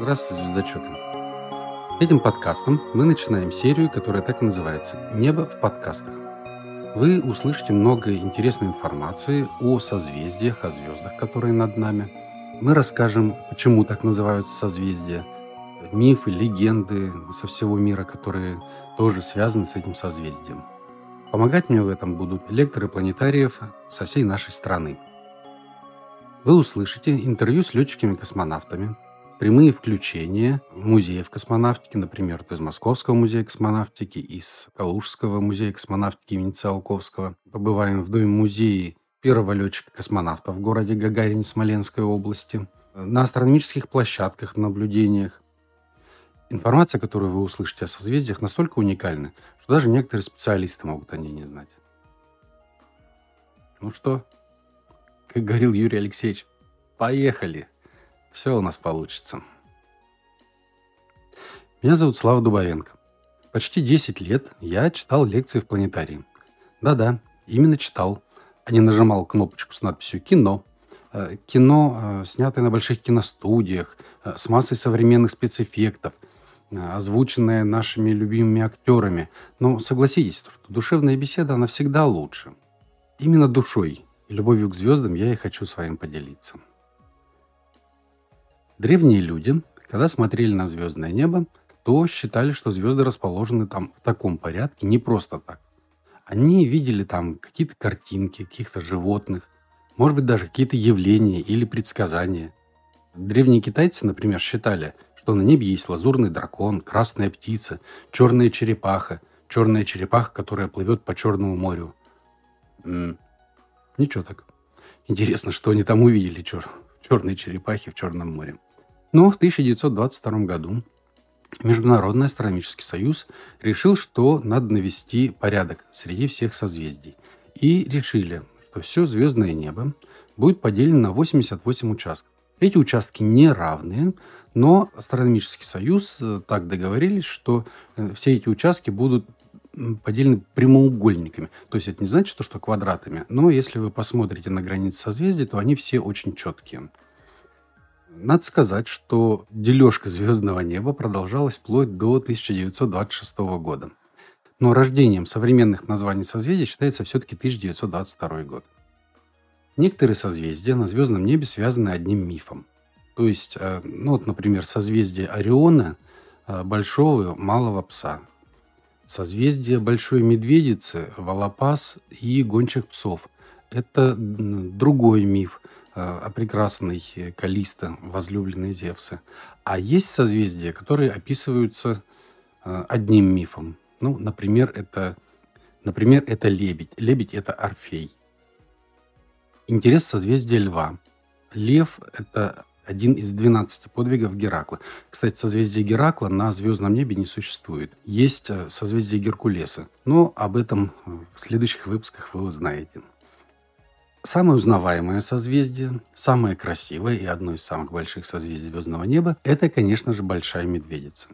Здравствуйте, звездочеты. Этим подкастом мы начинаем серию, которая так и называется «Небо в подкастах». Вы услышите много интересной информации о созвездиях, о звездах, которые над нами. Мы расскажем, почему так называются созвездия, мифы, легенды со всего мира, которые тоже связаны с этим созвездием. Помогать мне в этом будут лекторы планетариев со всей нашей страны. Вы услышите интервью с летчиками-космонавтами, прямые включения музеев космонавтики, например, из Московского музея космонавтики, из Калужского музея космонавтики имени Циолковского. Побываем в доме музее первого летчика-космонавта в городе Гагарине Смоленской области, на астрономических площадках, наблюдениях. Информация, которую вы услышите о созвездиях, настолько уникальна, что даже некоторые специалисты могут о ней не знать. Ну что, как говорил Юрий Алексеевич, поехали! Все у нас получится. Меня зовут Слава Дубовенко. Почти 10 лет я читал лекции в планетарии. Да-да, именно читал, а не нажимал кнопочку с надписью «Кино». Э, кино, э, снятое на больших киностудиях, э, с массой современных спецэффектов, озвученное нашими любимыми актерами. Но согласитесь, что душевная беседа, она всегда лучше. Именно душой и любовью к звездам я и хочу с вами поделиться. Древние люди, когда смотрели на звездное небо, то считали, что звезды расположены там в таком порядке не просто так. Они видели там какие-то картинки, каких-то животных, может быть, даже какие-то явления или предсказания. Древние китайцы, например, считали, что на небе есть лазурный дракон, красная птица, черная черепаха, черная черепаха, которая плывет по Черному морю. М-м, ничего так. Интересно, что они там увидели чер... в черной черепахе в Черном море. Но в 1922 году Международный астрономический союз решил, что надо навести порядок среди всех созвездий. И решили, что все звездное небо будет поделено на 88 участков. Эти участки не равные, но астрономический союз э, так договорились, что э, все эти участки будут поделены прямоугольниками. То есть это не значит, что, что квадратами, но если вы посмотрите на границы созвездий, то они все очень четкие. Надо сказать, что дележка звездного неба продолжалась вплоть до 1926 года. Но рождением современных названий созвездий считается все-таки 1922 год. Некоторые созвездия на звездном небе связаны одним мифом. То есть, э, ну вот, например, созвездие Ориона, э, Большого Малого Пса, созвездие Большой Медведицы, Волопас и Гончих Псов. Это другой миф – о прекрасной Калиста, возлюбленной Зевса. А есть созвездия, которые описываются э, одним мифом. Ну, например, это, например, это лебедь. Лебедь – это Орфей. Интерес созвездия Льва. Лев – это один из 12 подвигов Геракла. Кстати, созвездие Геракла на звездном небе не существует. Есть э, созвездие Геркулеса. Но об этом в следующих выпусках вы узнаете. Самое узнаваемое созвездие, самое красивое и одно из самых больших созвездий звездного неба – это, конечно же, Большая Медведица.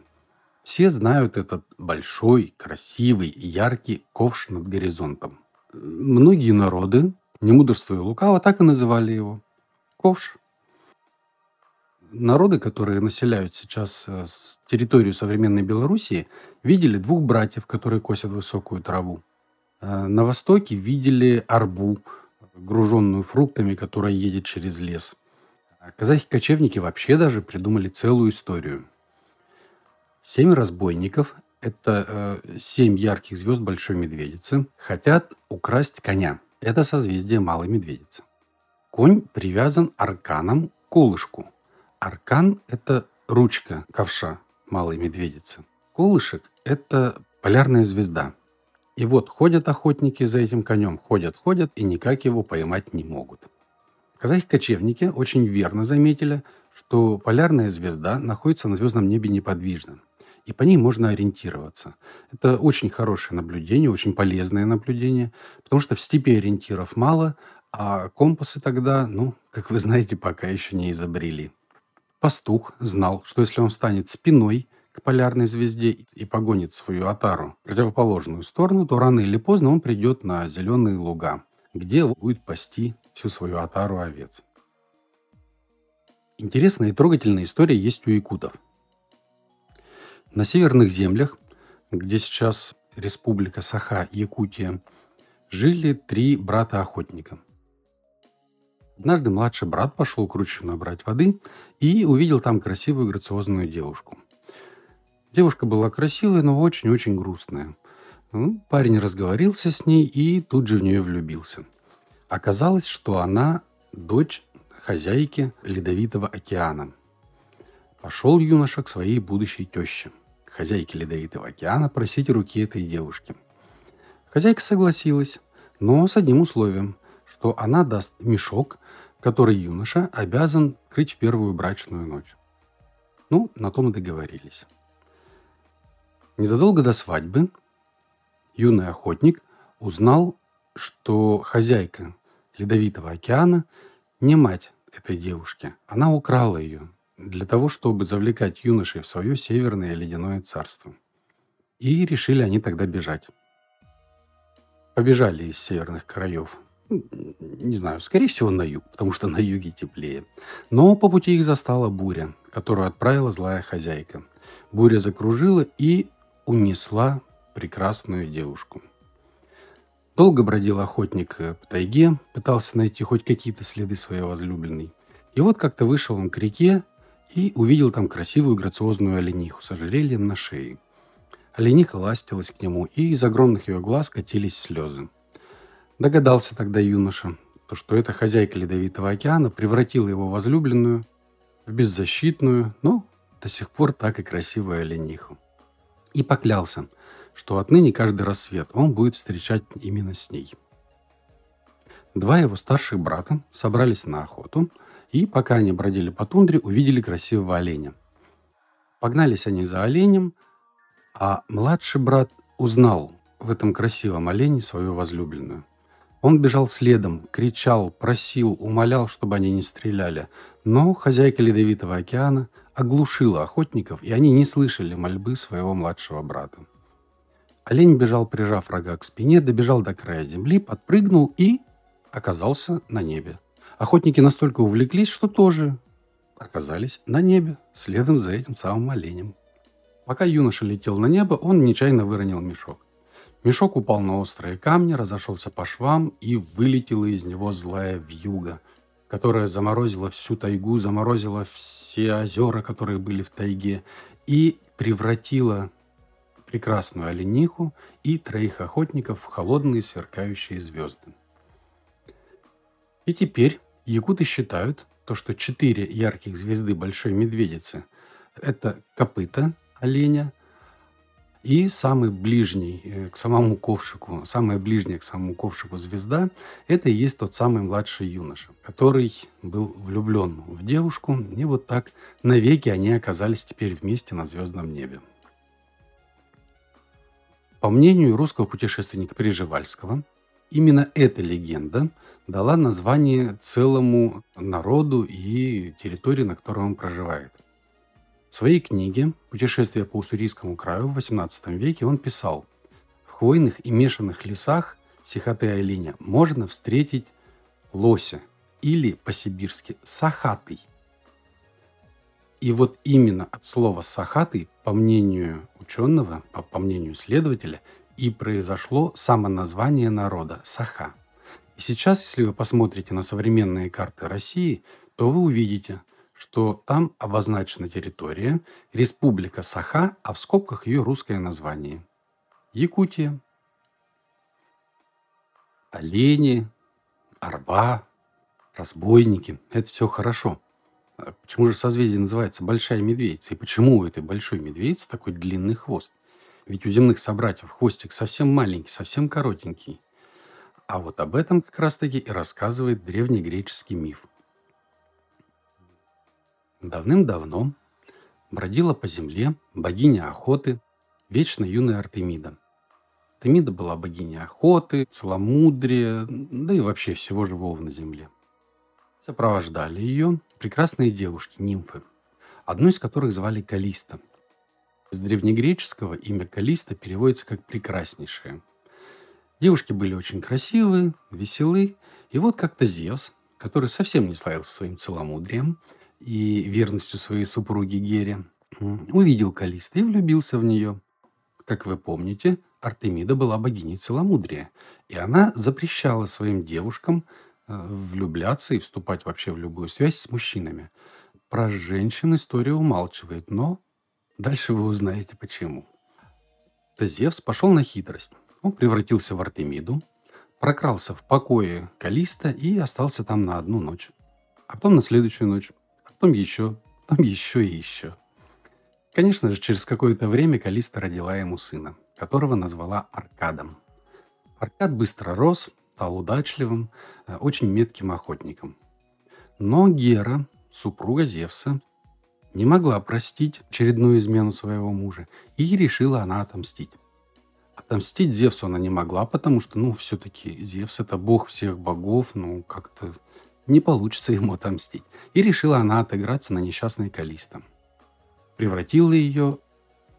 Все знают этот большой, красивый яркий ковш над горизонтом. Многие народы, не мудрствуя лукаво, так и называли его – ковш. Народы, которые населяют сейчас э, территорию современной Белоруссии, видели двух братьев, которые косят высокую траву. Э, на востоке видели арбу – груженную фруктами, которая едет через лес. А казахи-кочевники вообще даже придумали целую историю. Семь разбойников – это э, семь ярких звезд Большой Медведицы – хотят украсть коня. Это созвездие Малой Медведицы. Конь привязан арканом к колышку. Аркан – это ручка ковша Малой Медведицы. Колышек – это полярная звезда – и вот ходят охотники за этим конем, ходят, ходят и никак его поймать не могут. Казахи-кочевники очень верно заметили, что полярная звезда находится на звездном небе неподвижно, и по ней можно ориентироваться. Это очень хорошее наблюдение, очень полезное наблюдение, потому что в степи ориентиров мало, а компасы тогда, ну, как вы знаете, пока еще не изобрели. Пастух знал, что если он станет спиной к полярной звезде и погонит свою отару в противоположную сторону, то рано или поздно он придет на зеленые луга, где будет пасти всю свою отару овец. Интересная и трогательная история есть у якутов. На северных землях, где сейчас республика Саха, Якутия, жили три брата-охотника. Однажды младший брат пошел к ручью набрать воды и увидел там красивую грациозную девушку. Девушка была красивая, но очень-очень грустная. Ну, парень разговорился с ней и тут же в нее влюбился. Оказалось, что она дочь хозяйки Ледовитого океана. Пошел юноша к своей будущей теще, хозяйке Ледовитого океана, просить руки этой девушки. Хозяйка согласилась, но с одним условием, что она даст мешок, который юноша обязан крыть в первую брачную ночь. Ну, на том и договорились. Незадолго до свадьбы юный охотник узнал, что хозяйка Ледовитого океана не мать этой девушки. Она украла ее для того, чтобы завлекать юношей в свое северное ледяное царство. И решили они тогда бежать. Побежали из северных краев. Не знаю, скорее всего, на юг, потому что на юге теплее. Но по пути их застала буря, которую отправила злая хозяйка. Буря закружила и унесла прекрасную девушку. Долго бродил охотник э, по тайге, пытался найти хоть какие-то следы своей возлюбленной. И вот как-то вышел он к реке и увидел там красивую грациозную олениху с ожерельем на шее. Олениха ластилась к нему, и из огромных ее глаз катились слезы. Догадался тогда юноша, то, что эта хозяйка Ледовитого океана превратила его возлюбленную в беззащитную, но до сих пор так и красивую олениху и поклялся, что отныне каждый рассвет он будет встречать именно с ней. Два его старших брата собрались на охоту, и пока они бродили по тундре, увидели красивого оленя. Погнались они за оленем, а младший брат узнал в этом красивом олене свою возлюбленную. Он бежал следом, кричал, просил, умолял, чтобы они не стреляли. Но хозяйка Ледовитого океана оглушила охотников, и они не слышали мольбы своего младшего брата. Олень бежал, прижав рога к спине, добежал до края земли, подпрыгнул и оказался на небе. Охотники настолько увлеклись, что тоже оказались на небе, следом за этим самым оленем. Пока юноша летел на небо, он нечаянно выронил мешок. Мешок упал на острые камни, разошелся по швам и вылетела из него злая вьюга – которая заморозила всю тайгу, заморозила все озера, которые были в тайге, и превратила прекрасную олениху и троих охотников в холодные сверкающие звезды. И теперь якуты считают, то, что четыре ярких звезды Большой Медведицы – это копыта оленя, и самый ближний э, к самому ковшику, самая ближняя к самому ковшику звезда – это и есть тот самый младший юноша, который был влюблен в девушку, и вот так навеки они оказались теперь вместе на звездном небе. По мнению русского путешественника Приживальского, именно эта легенда дала название целому народу и территории, на которой он проживает – в своей книге «Путешествие по Уссурийскому краю» в XVIII веке он писал «В хвойных и мешанных лесах Сихоты-Айленя можно встретить лося или по-сибирски сахатый». И вот именно от слова «сахатый», по мнению ученого, по, по мнению следователя, и произошло само название народа – Саха. И сейчас, если вы посмотрите на современные карты России, то вы увидите – что там обозначена территория Республика Саха, а в скобках ее русское название. Якутия. Олени, орба, разбойники. Это все хорошо. А почему же созвездие называется Большая Медведица? И почему у этой Большой Медведицы такой длинный хвост? Ведь у земных собратьев хвостик совсем маленький, совсем коротенький. А вот об этом как раз-таки и рассказывает древнегреческий миф – Давным-давно бродила по земле богиня охоты, вечно юная Артемида. Артемида была богиней охоты, целомудрия, да и вообще всего живого на земле. Сопровождали ее прекрасные девушки, нимфы. одну из которых звали Калиста. С древнегреческого имя Калиста переводится как «прекраснейшая». Девушки были очень красивые, веселы, и вот как-то Зевс, который совсем не славился своим целомудрием и верностью своей супруги Гере, увидел Калиста и влюбился в нее. Как вы помните, Артемида была богиней целомудрия, и она запрещала своим девушкам э, влюбляться и вступать вообще в любую связь с мужчинами. Про женщин история умалчивает, но дальше вы узнаете почему. Тезевс пошел на хитрость. Он превратился в Артемиду, прокрался в покое Калиста и остался там на одну ночь. А потом на следующую ночь, потом еще, потом еще и еще. Конечно же, через какое-то время Калиста родила ему сына, которого назвала Аркадом. Аркад быстро рос, стал удачливым, э, очень метким охотником. Но Гера, супруга Зевса, не могла простить очередную измену своего мужа, и решила она отомстить. Отомстить Зевсу она не могла, потому что, ну, все-таки Зевс – это бог всех богов, ну, как-то не получится ему отомстить. И решила она отыграться на несчастной Калисто – превратила ее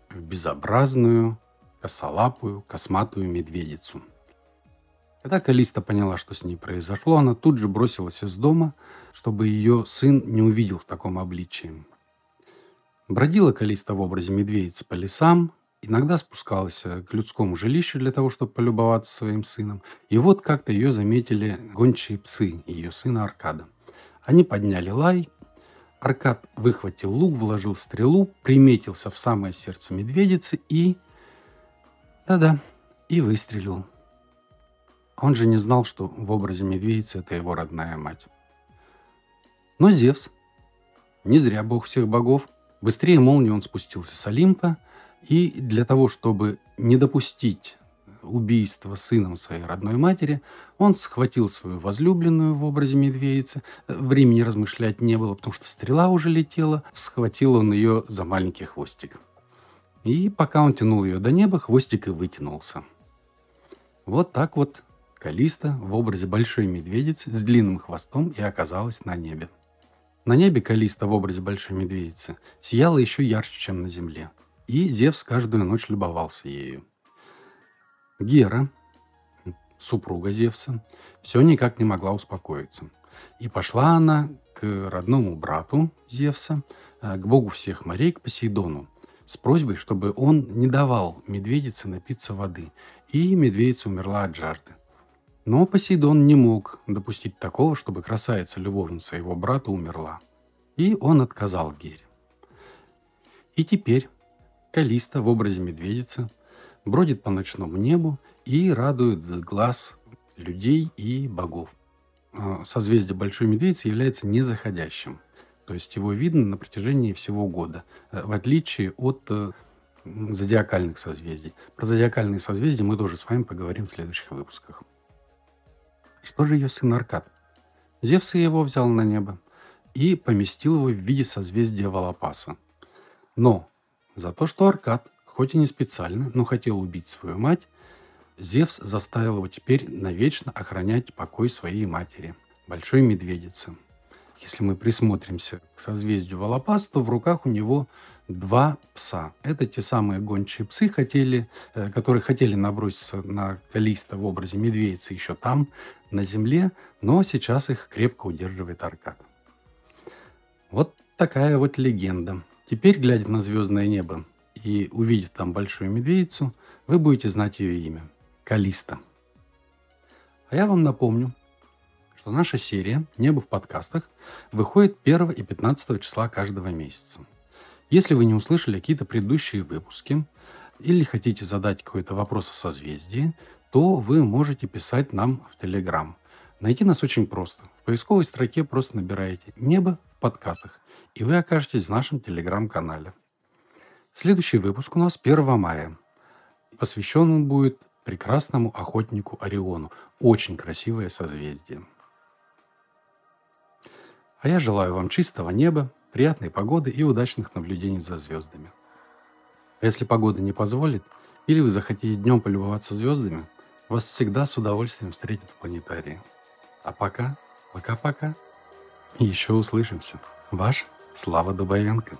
в безобразную, косолапую, косматую медведицу. Когда Калиста поняла, что с ней произошло, она тут же бросилась из дома, чтобы ее сын не увидел в таком обличии. Бродила Калиста в образе медведицы по лесам, иногда спускалась к людскому жилищу для того, чтобы полюбоваться своим сыном. И вот как-то ее заметили гончие псы ее сына Аркада. Они подняли лай Аркад выхватил лук, вложил стрелу, приметился в самое сердце медведицы и... Да-да, и выстрелил. Он же не знал, что в образе медведицы это его родная мать. Но Зевс, не зря бог всех богов, быстрее молнии он спустился с Олимпа, и для того, чтобы не допустить убийства сыном своей родной матери, он схватил свою возлюбленную в образе медведицы. Времени размышлять не было, потому что стрела уже летела. Схватил он ее за маленький хвостик. И пока он тянул ее до неба, хвостик и вытянулся. Вот так вот Калиста в образе большой медведицы с длинным хвостом и оказалась на небе. На небе Калиста в образе большой медведицы сияла еще ярче, чем на земле. И Зевс каждую ночь любовался ею. Гера, супруга Зевса, все никак не могла успокоиться. И пошла она к родному брату Зевса, э, к богу всех морей, к Посейдону, с просьбой, чтобы он не давал медведице напиться воды, и медведица умерла от жажды. Но Посейдон не мог допустить такого, чтобы красавица-любовница его брата умерла. И он отказал Гере. И теперь Калиста в образе медведицы бродит по ночному небу и радует глаз людей и богов. А, созвездие Большой Медведицы является незаходящим, то есть его видно на протяжении всего года, э, в отличие от э, зодиакальных созвездий. Про зодиакальные созвездия мы тоже с вами поговорим в следующих выпусках. Что же ее сын Аркад? Зевс его взял на небо и поместил его в виде созвездия Волопаса. Но за то, что Аркад Хоть и не специально, но хотел убить свою мать, Зевс заставил его теперь навечно охранять покой своей матери, большой медведицы. Если мы присмотримся к созвездию Волопас, то в руках у него два пса. Это те самые гончие псы, хотели, э, которые хотели наброситься на Калиста в образе медведицы еще там, на земле, но сейчас их крепко удерживает Аркад. Вот такая вот легенда. Теперь, глядя на звездное небо, и увидите там большую медведицу, вы будете знать ее имя – Калиста. А я вам напомню, что наша серия «Небо в подкастах» выходит 1 и 15 числа каждого месяца. Если вы не услышали какие-то предыдущие выпуски или хотите задать какой-то вопрос о созвездии, то вы можете писать нам в Телеграм. Найти нас очень просто. В поисковой строке просто набираете «Небо подкастах», и вы окажетесь в нашем Телеграм-канале. Следующий выпуск у нас 1 мая. Посвящен он будет прекрасному охотнику Ориону. Очень красивое созвездие. А я желаю вам чистого неба, приятной погоды и удачных наблюдений за звездами. А если погода не позволит, или вы захотите днем полюбоваться звездами, вас всегда с удовольствием встретят в планетарии. А пока, пока-пока. Еще услышимся. Ваш Слава Дубовенко.